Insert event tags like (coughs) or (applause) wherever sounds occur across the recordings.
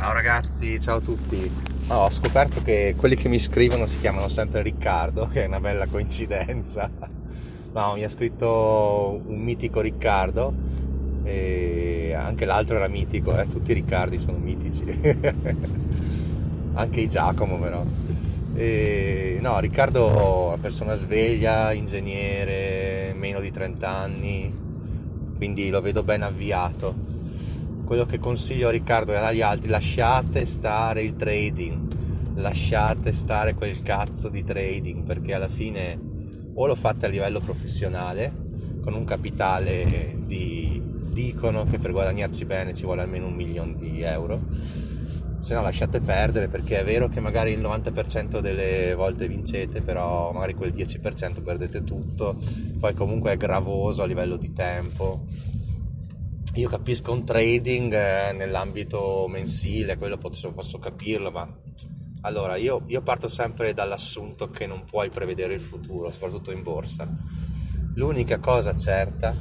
Ciao ragazzi, ciao a tutti. Oh, ho scoperto che quelli che mi scrivono si chiamano sempre Riccardo, che è una bella coincidenza. No, mi ha scritto un mitico Riccardo e anche l'altro era mitico, eh? tutti i Riccardi sono mitici, (laughs) anche i Giacomo però. E, no, Riccardo è una persona sveglia, ingegnere, meno di 30 anni, quindi lo vedo ben avviato. Quello che consiglio a Riccardo e agli altri, lasciate stare il trading, lasciate stare quel cazzo di trading, perché alla fine o lo fate a livello professionale, con un capitale di dicono che per guadagnarci bene ci vuole almeno un milione di euro se no lasciate perdere perché è vero che magari il 90% delle volte vincete però magari quel 10% perdete tutto poi comunque è gravoso a livello di tempo io capisco un trading eh, nell'ambito mensile quello posso, posso capirlo ma allora io, io parto sempre dall'assunto che non puoi prevedere il futuro soprattutto in borsa l'unica cosa certa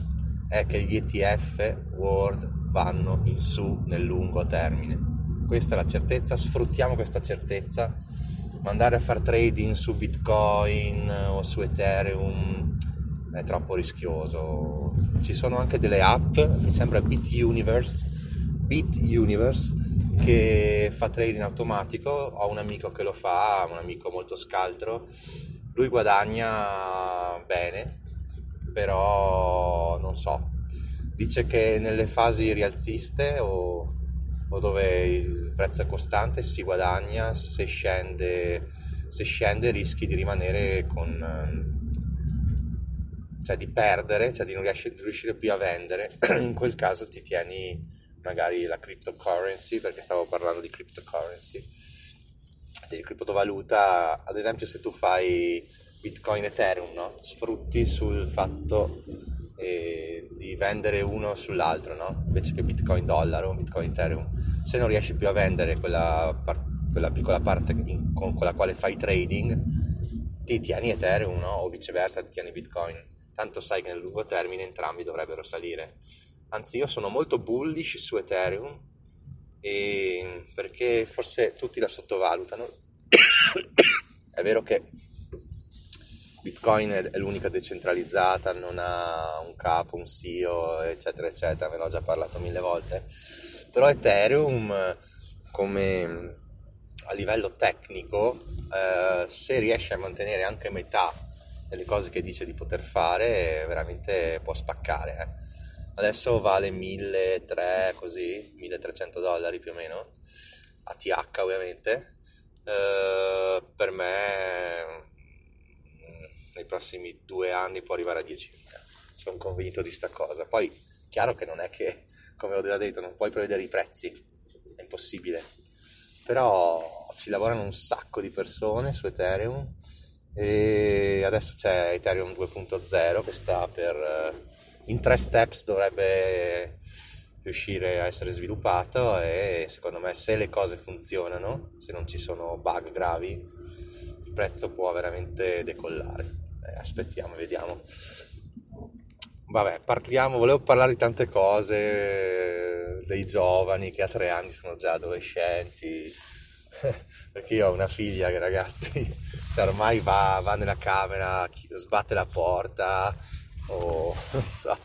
è che gli ETF World vanno in su nel lungo termine. Questa è la certezza, sfruttiamo questa certezza. Mandare a fare trading su Bitcoin o su Ethereum è troppo rischioso. Ci sono anche delle app, mi sembra BitUniverse, BitUniverse che fa trading automatico. Ho un amico che lo fa, un amico molto scaltro. Lui guadagna bene, però non so, dice che nelle fasi rialziste o, o dove il prezzo è costante si guadagna, se scende, se scende rischi di rimanere con cioè di perdere, cioè di non riuscire più a vendere, (clears throat) in quel caso ti tieni magari la cryptocurrency, perché stavo parlando di cryptocurrency, di criptovaluta, ad esempio se tu fai Bitcoin Ethereum, no? sfrutti sul fatto eh, di vendere uno sull'altro, no? invece che Bitcoin dollaro o Bitcoin Ethereum. Se non riesci più a vendere quella, par- quella piccola parte in- con, la quale fai trading, ti tieni Ethereum no? o viceversa ti tieni Bitcoin. Tanto sai che nel lungo termine entrambi dovrebbero salire. Anzi, io sono molto bullish su Ethereum perché forse tutti la sottovalutano. è vero che Bitcoin è l'unica decentralizzata, non ha un capo, un CEO, eccetera, eccetera, ve l'ho già parlato mille volte. Però Ethereum, come a livello tecnico, eh, se riesce a mantenere anche metà delle cose che dice di poter fare, veramente può spaccare. Eh. Adesso vale 1300 così, 1300 dollari più o meno, ATH ovviamente. Eh, per me nei prossimi due anni può arrivare a 10.000. Sono convinto di sta cosa. Poi, chiaro che non è che, come ho già detto, non puoi prevedere i prezzi, è impossibile. Però ci lavorano un sacco di persone su Ethereum e adesso c'è Ethereum 2.0 che sta per... in tre steps dovrebbe riuscire a essere sviluppato e secondo me se le cose funzionano, se non ci sono bug gravi, il prezzo può veramente decollare eh, aspettiamo, vediamo. Vabbè, parliamo, volevo parlare di tante cose, dei giovani che a tre anni sono già adolescenti, (laughs) perché io ho una figlia che ragazzi, (laughs) cioè ormai va, va nella camera, sbatte la porta, o (laughs) non so,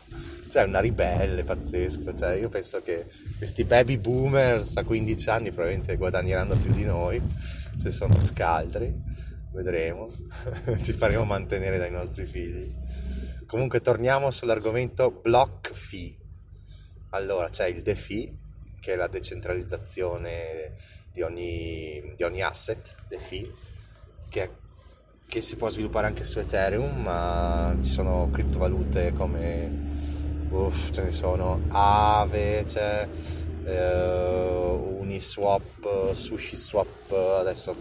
cioè una ribelle pazzesco, cioè io penso che questi baby boomers a 15 anni probabilmente guadagneranno più di noi se sono scaltri vedremo, ci faremo mantenere dai nostri figli. Comunque torniamo sull'argomento block fee. Allora c'è il DeFi, che è la decentralizzazione di ogni, di ogni asset, DeFi, che, che si può sviluppare anche su Ethereum, ma ci sono criptovalute come uff, ce ne sono, Ave, c'è eh, Uniswap, SushiSwap, adesso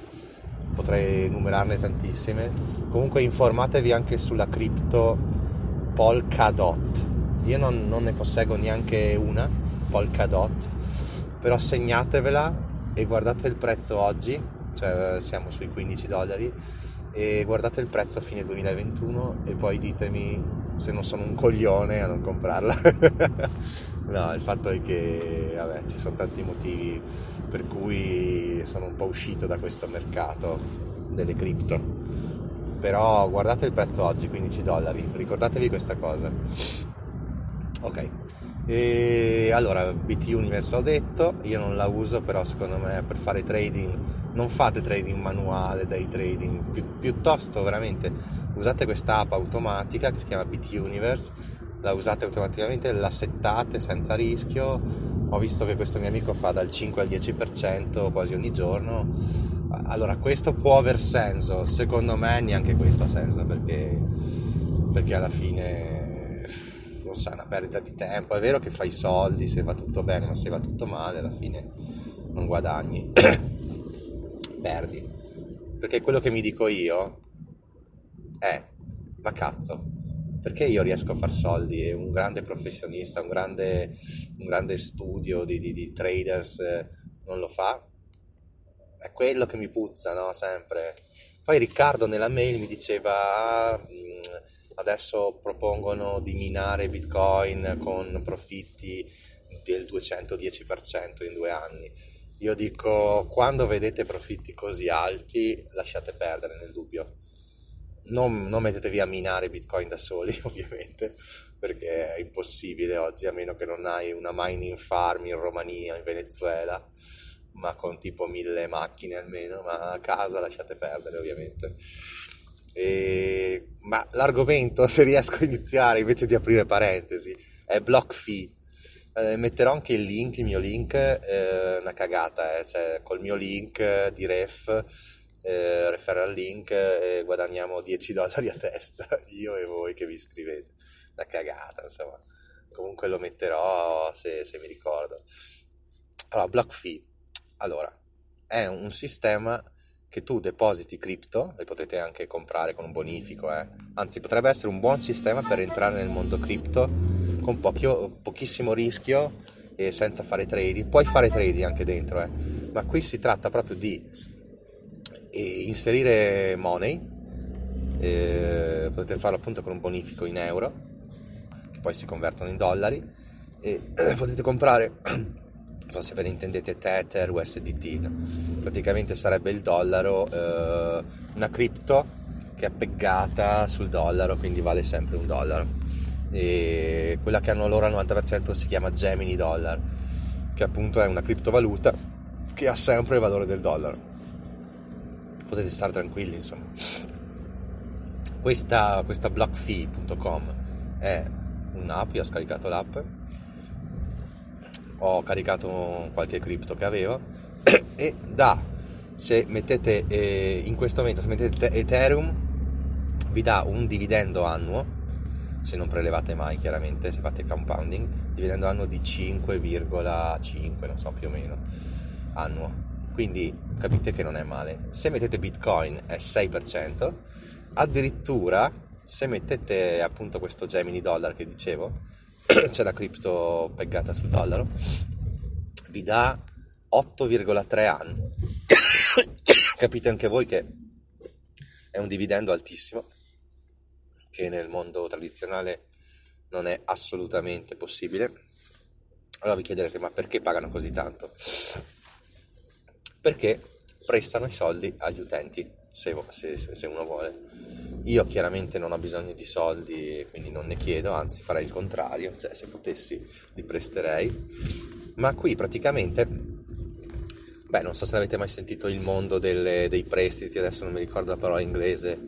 potrei enumerarne tantissime. Comunque informatevi anche sulla cripto Polkadot. Io non, non ne posseggo neanche una, Polkadot, però segnatevela e guardate il prezzo oggi, cioè siamo sui 15 dollari, e guardate il prezzo a fine 2021 e poi ditemi se non sono un coglione a non comprarla. (laughs) no, il fatto è che vabbè, ci sono tanti motivi per cui sono un po' uscito da questo mercato delle cripto. Però guardate il prezzo oggi, 15 dollari, ricordatevi questa cosa. Ok, e allora BT Universe l'ho detto, io non la uso, però secondo me per fare trading non fate trading manuale, day trading, pi- piuttosto veramente usate questa app automatica che si chiama BT Universe, la usate automaticamente, la settate senza rischio. Ho visto che questo mio amico fa dal 5 al 10% quasi ogni giorno. Allora, questo può aver senso, secondo me neanche questo ha senso perché, perché alla fine so, è una perdita di tempo. È vero che fai soldi se va tutto bene, ma se va tutto male alla fine non guadagni, (coughs) perdi. Perché quello che mi dico io è, ma cazzo, perché io riesco a far soldi e un grande professionista, un grande, un grande studio di, di, di traders eh, non lo fa? È quello che mi puzza, no? Sempre. Poi Riccardo nella mail mi diceva, ah, adesso propongono di minare Bitcoin con profitti del 210% in due anni. Io dico, quando vedete profitti così alti, lasciate perdere nel dubbio non, non mettetevi a minare bitcoin da soli (laughs) ovviamente perché è impossibile oggi a meno che non hai una mining farm in Romania, in Venezuela ma con tipo mille macchine almeno ma a casa lasciate perdere ovviamente e... ma l'argomento (laughs) se riesco a iniziare invece di aprire parentesi è block fee eh, metterò anche il link, il mio link, eh, una cagata, eh, cioè col mio link di ref eh, referral link e guadagniamo 10 (laughs) dollari a testa, io e voi che vi iscrivete. Una cagata, insomma. Comunque lo metterò se, se mi ricordo. Allora, block fee. Allora, è un sistema che tu depositi cripto e potete anche comprare con un bonifico, eh. anzi potrebbe essere un buon sistema per entrare nel mondo cripto con pochio, pochissimo rischio e senza fare trading. Puoi fare trading anche dentro, eh. ma qui si tratta proprio di e inserire money, eh, potete farlo appunto con un bonifico in euro, che poi si convertono in dollari, e eh, (clears throat) potete comprare, (clears throat) so se ve ne intendete Tether, USDT, no? praticamente sarebbe il dollaro, eh, una cripto che è peggata sul dollaro, quindi vale sempre un dollaro. E quella che hanno loro al 90% si chiama Gemini Dollar, che appunto è una criptovaluta che ha sempre il valore del dollaro potete stare tranquilli insomma questa, questa blockfee.com è un'app, io ho scaricato l'app ho caricato qualche cripto che avevo (clears throat) e da se mettete eh, in questo momento se mettete Ethereum vi dà un dividendo annuo se non prelevate mai chiaramente se fate compounding dividendo annuo di 5,5 non so più o meno annuo quindi capite che non è male. Se mettete Bitcoin è 6%, addirittura se mettete appunto questo Gemini dollar che dicevo, (clears throat) c'è la cripto peggata sul dollaro, vi dà 8,3 anni. (coughs) capite anche voi che è un dividendo altissimo, che nel mondo tradizionale non è assolutamente possibile. Allora vi chiederete ma perché pagano così tanto? perché prestano i soldi agli utenti, se, se, se, uno vuole. Io chiaramente non ho bisogno di soldi, quindi non ne chiedo, anzi farei il contrario, cioè se potessi li presterei. Ma qui praticamente, beh, non so se avete mai sentito il mondo delle, dei prestiti, adesso non mi ricordo la parola inglese,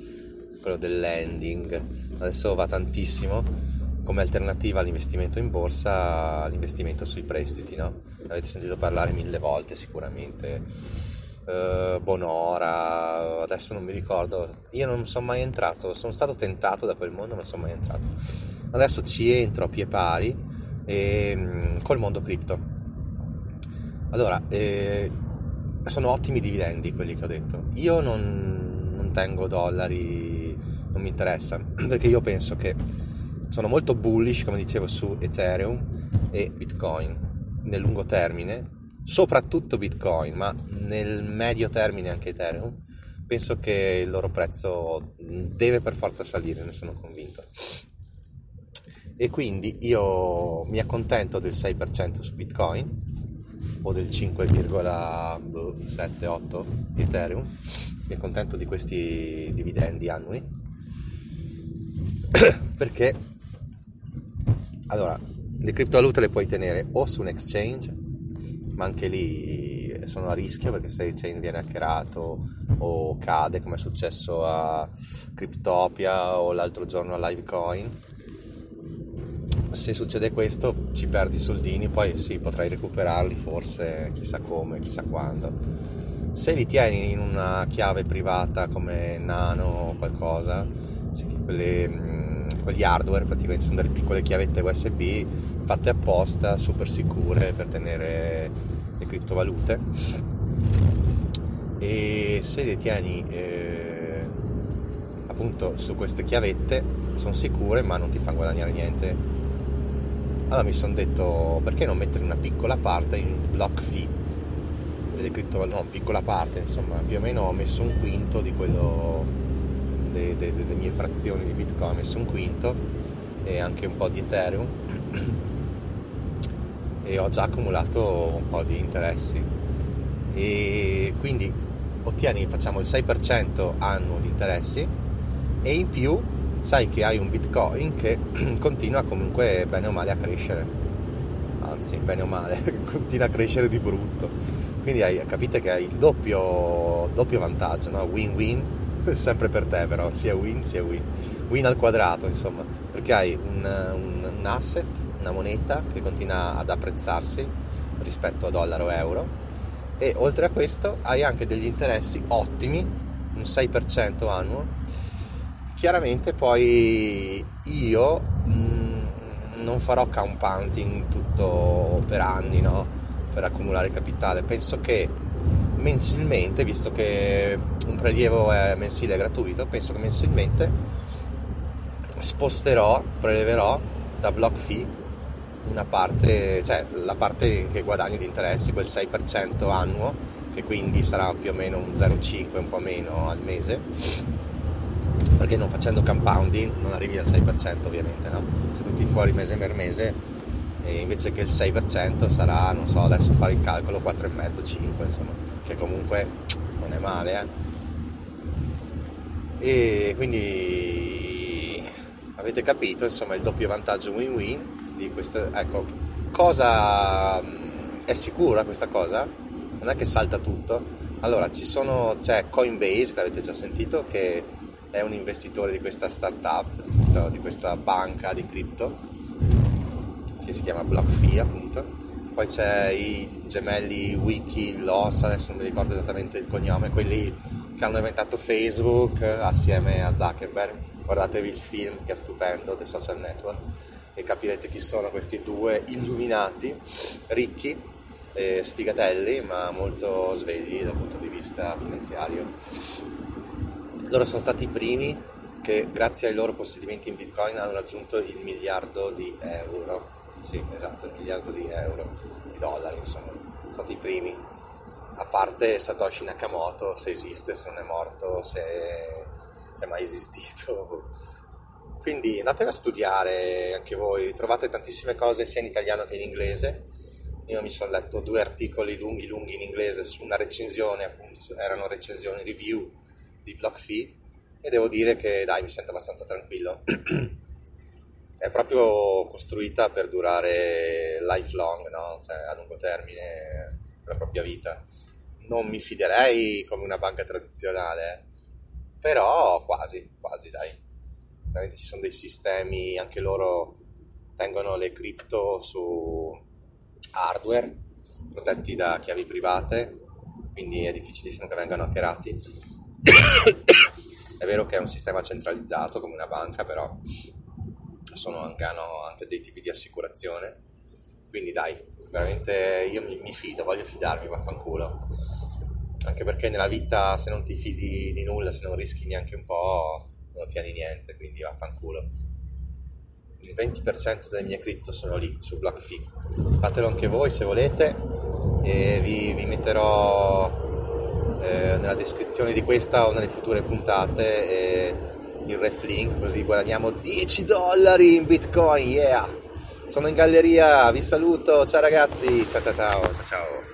quello del lending, adesso va tantissimo come alternativa all'investimento in borsa, l'investimento sui prestiti, no? Avete sentito parlare mille volte sicuramente. Uh, Bonora, adesso non mi ricordo. Io non sono mai entrato, sono stato tentato da quel mondo, ma non sono mai entrato. adesso ci entro a pie pari eh, col mondo cripto. Allora, eh, sono ottimi dividendi quelli che ho detto. Io non, non tengo dollari, non mi interessa, (clears throat) perché io penso che sono molto bullish, come dicevo, su Ethereum e Bitcoin nel lungo termine, soprattutto Bitcoin, ma nel medio termine anche Ethereum, penso che il loro prezzo deve per forza salire, ne sono convinto. E quindi io mi accontento del 6% su Bitcoin o del 5,78 di Ethereum, mi accontento di questi dividendi annui (coughs) perché allora le criptovalute le puoi tenere o su un exchange ma anche lì sono a rischio perché se il chain viene hackerato o cade come è successo a Cryptopia o l'altro giorno a Livecoin se succede questo ci perdi i soldini poi sì potrai recuperarli forse chissà come chissà quando. Se li tieni in una chiave privata come Nano o qualcosa quelle, mm, quegli hardware praticamente sono delle piccole chiavette USB fatte apposta super sicure per tenere le criptovalute. E se le tieni eh, appunto su queste chiavette sono sicure ma non ti fanno guadagnare niente. Allora mi sono detto perché non mettere una piccola parte in block fee delle criptovalute? No piccola parte insomma più o meno ho messo un quinto di quello de, de, delle mie frazioni di bitcoin messo un quinto e anche un po' di ethereum e ho già accumulato un po' di interessi. E quindi ottieni facciamo il 6% annuo di interessi e in più sai che hai un bitcoin che (clears throat) continua comunque bene o male a crescere. Anzi bene o male (laughs) continua a crescere di brutto. Quindi hai, capite che hai il doppio, doppio vantaggio no? win-win (laughs) sempre per te però sia win sia win win al quadrato insomma perché hai un, un, un asset una moneta che continua ad apprezzarsi rispetto a dollaro o euro e oltre a questo hai anche degli interessi ottimi, un 6% annuo. Chiaramente poi io mh, mm, non farò compounding tutto per anni, no? Per accumulare capitale. Penso che mensilmente, visto che un prelievo è mensile gratuito, penso che mensilmente sposterò, preleverò da block fee una parte, cioè la parte che guadagno di interessi, quel 6% annuo, che quindi sarà più o meno un 0,5, un po' meno al mese, perché non facendo compounding non arrivi al 6% ovviamente, no? Se tutti fuori mese per mese, invece che il 6% sarà, non so, adesso fare il calcolo 4,5, 5, insomma, che comunque non è male, eh? E quindi avete capito, insomma, il doppio vantaggio win-win di questo, ecco, cosa mm, è sicura questa cosa? Non è che salta tutto. Allora, ci sono, c'è Coinbase, che avete già sentito, che è un investitore di questa startup, di questa, di questa banca di cripto, che si chiama BlockFi appunto. Poi c'è i gemelli Wiki, Loss, adesso non mi ricordo esattamente il cognome, quelli che hanno inventato Facebook assieme a Zuckerberg. Guardatevi il film che è stupendo, The Social Network e capirete chi sono questi due illuminati, ricchi, e sfigatelli, ma molto svegli dal punto di vista finanziario. Loro sono stati i primi che grazie ai loro possedimenti in Bitcoin hanno raggiunto il miliardo di euro. Sì, esatto, il miliardo di euro, di dollari, insomma. Sono stati i primi. A parte Satoshi Nakamoto, se esiste, se non è morto, se, se è mai esistito quindi andatela a studiare anche voi, trovate tantissime cose sia in italiano che in inglese. Io mi sono letto due articoli lunghi lunghi in inglese su una recensione, appunto, erano recensioni review di BlockFi e devo dire che dai, mi sento abbastanza tranquillo. (clears throat) È proprio costruita per durare lifelong, no? cioè a lungo termine, la propria vita. Non mi fiderei come una banca tradizionale, però quasi, quasi dai veramente ci sono dei sistemi, anche loro tengono le cripto su hardware protetti da chiavi private, quindi è difficilissimo che vengano hackerati. (coughs) è vero che è un sistema centralizzato come una banca, però sono anche, hanno anche dei tipi di assicurazione. Quindi dai, veramente io mi, mi fido, voglio fidarmi, vaffanculo. Anche perché nella vita se non ti fidi di nulla, se non rischi neanche un po', non ottieni niente, quindi vaffanculo. Il 20% delle mie cripto sono lì, su BlockFi. Fatelo anche voi se volete e vi, vi metterò eh, nella descrizione di questa o nelle future puntate eh, il ref link così guadagniamo 10 dollari in bitcoin, yeah! Sono in galleria, vi saluto, ciao ragazzi, ciao ciao ciao ciao ciao.